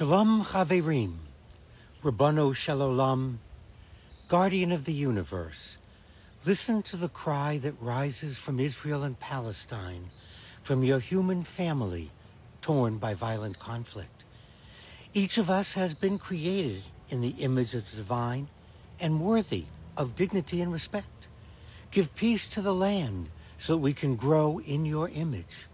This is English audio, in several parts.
Shalom Chaverim, Rabbano Shalom, Guardian of the Universe. Listen to the cry that rises from Israel and Palestine, from your human family torn by violent conflict. Each of us has been created in the image of the divine and worthy of dignity and respect. Give peace to the land so that we can grow in your image.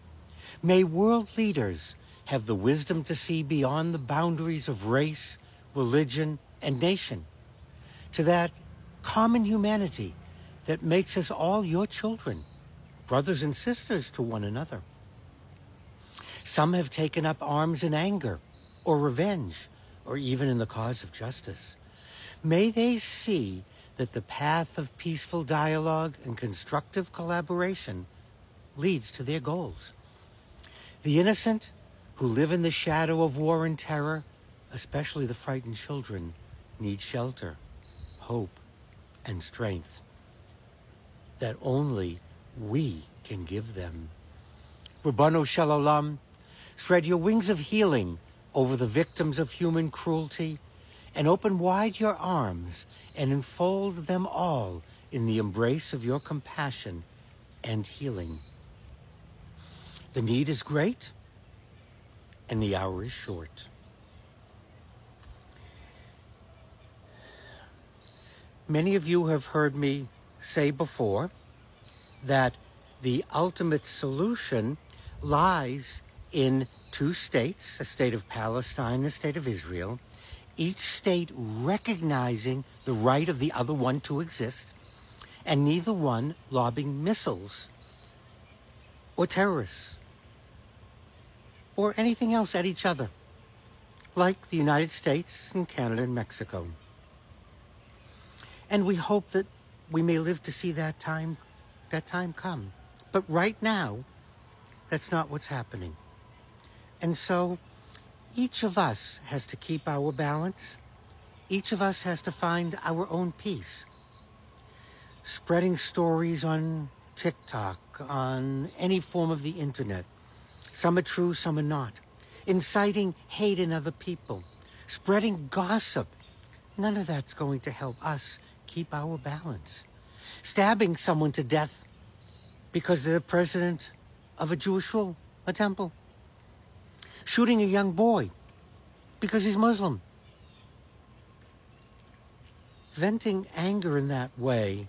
May world leaders have the wisdom to see beyond the boundaries of race, religion, and nation to that common humanity that makes us all your children, brothers and sisters to one another. Some have taken up arms in anger or revenge or even in the cause of justice. May they see that the path of peaceful dialogue and constructive collaboration leads to their goals. The innocent who live in the shadow of war and terror, especially the frightened children, need shelter, hope, and strength that only we can give them. Rabbano Shalom, spread your wings of healing over the victims of human cruelty and open wide your arms and enfold them all in the embrace of your compassion and healing. The need is great and the hour is short. Many of you have heard me say before that the ultimate solution lies in two states, a state of Palestine and a state of Israel, each state recognizing the right of the other one to exist, and neither one lobbing missiles or terrorists or anything else at each other, like the United States and Canada and Mexico. And we hope that we may live to see that time, that time come. But right now, that's not what's happening. And so each of us has to keep our balance. Each of us has to find our own peace. Spreading stories on TikTok, on any form of the internet. Some are true, some are not. Inciting hate in other people. Spreading gossip. None of that's going to help us keep our balance. Stabbing someone to death because they're the president of a Jewish school, a temple shooting a young boy because he's Muslim. Venting anger in that way,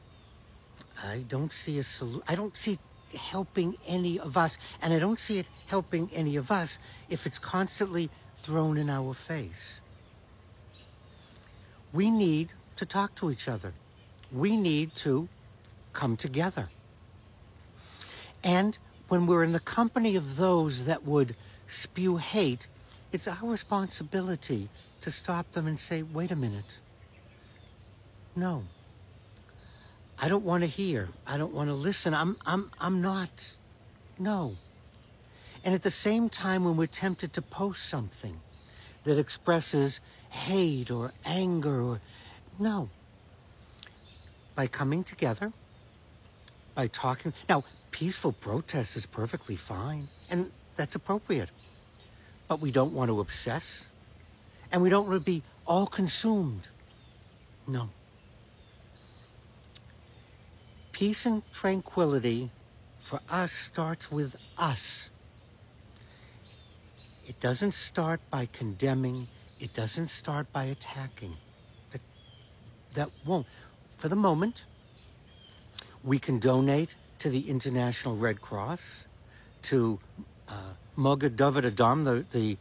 I don't see a solution. I don't see helping any of us, and I don't see it helping any of us if it's constantly thrown in our face. We need to talk to each other. We need to come together. And when we're in the company of those that would spew hate, it's our responsibility to stop them and say, wait a minute. No. I don't want to hear. I don't want to listen. I'm, I'm, I'm not. No. And at the same time, when we're tempted to post something that expresses hate or anger or no. By coming together, by talking. Now, peaceful protest is perfectly fine, and that's appropriate. But we don't want to obsess, and we don't want to be all consumed. No. Peace and tranquility for us starts with us. It doesn't start by condemning. It doesn't start by attacking. That, that won't. For the moment, we can donate to the International Red Cross, to uh, Magen David Adom, the, the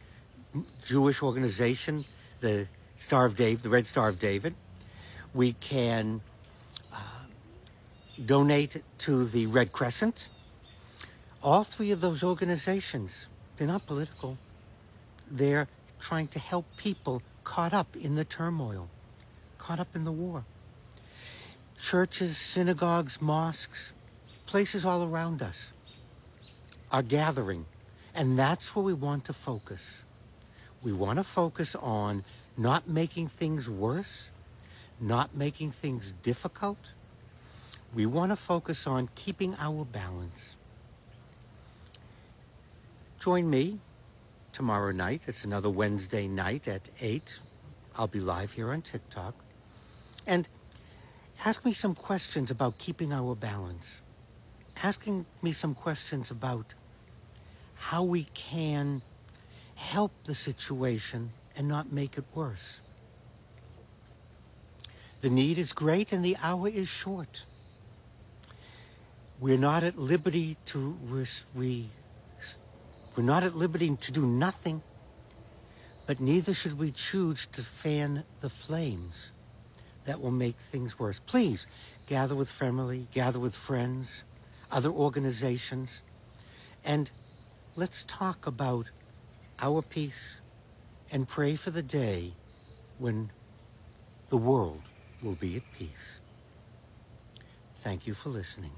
Jewish organization, the Star of David, the Red Star of David. We can uh, donate to the Red Crescent. All three of those organizations, they're not political. They're trying to help people caught up in the turmoil, caught up in the war. Churches, synagogues, mosques, places all around us are gathering. And that's where we want to focus. We want to focus on not making things worse, not making things difficult. We want to focus on keeping our balance. Join me tomorrow night. It's another Wednesday night at 8. I'll be live here on TikTok. And ask me some questions about keeping our balance. Asking me some questions about how we can help the situation and not make it worse. The need is great and the hour is short. We're not at liberty to we we're not at liberty to do nothing, but neither should we choose to fan the flames that will make things worse. Please gather with family, gather with friends, other organizations, and let's talk about our peace and pray for the day when the world will be at peace. Thank you for listening.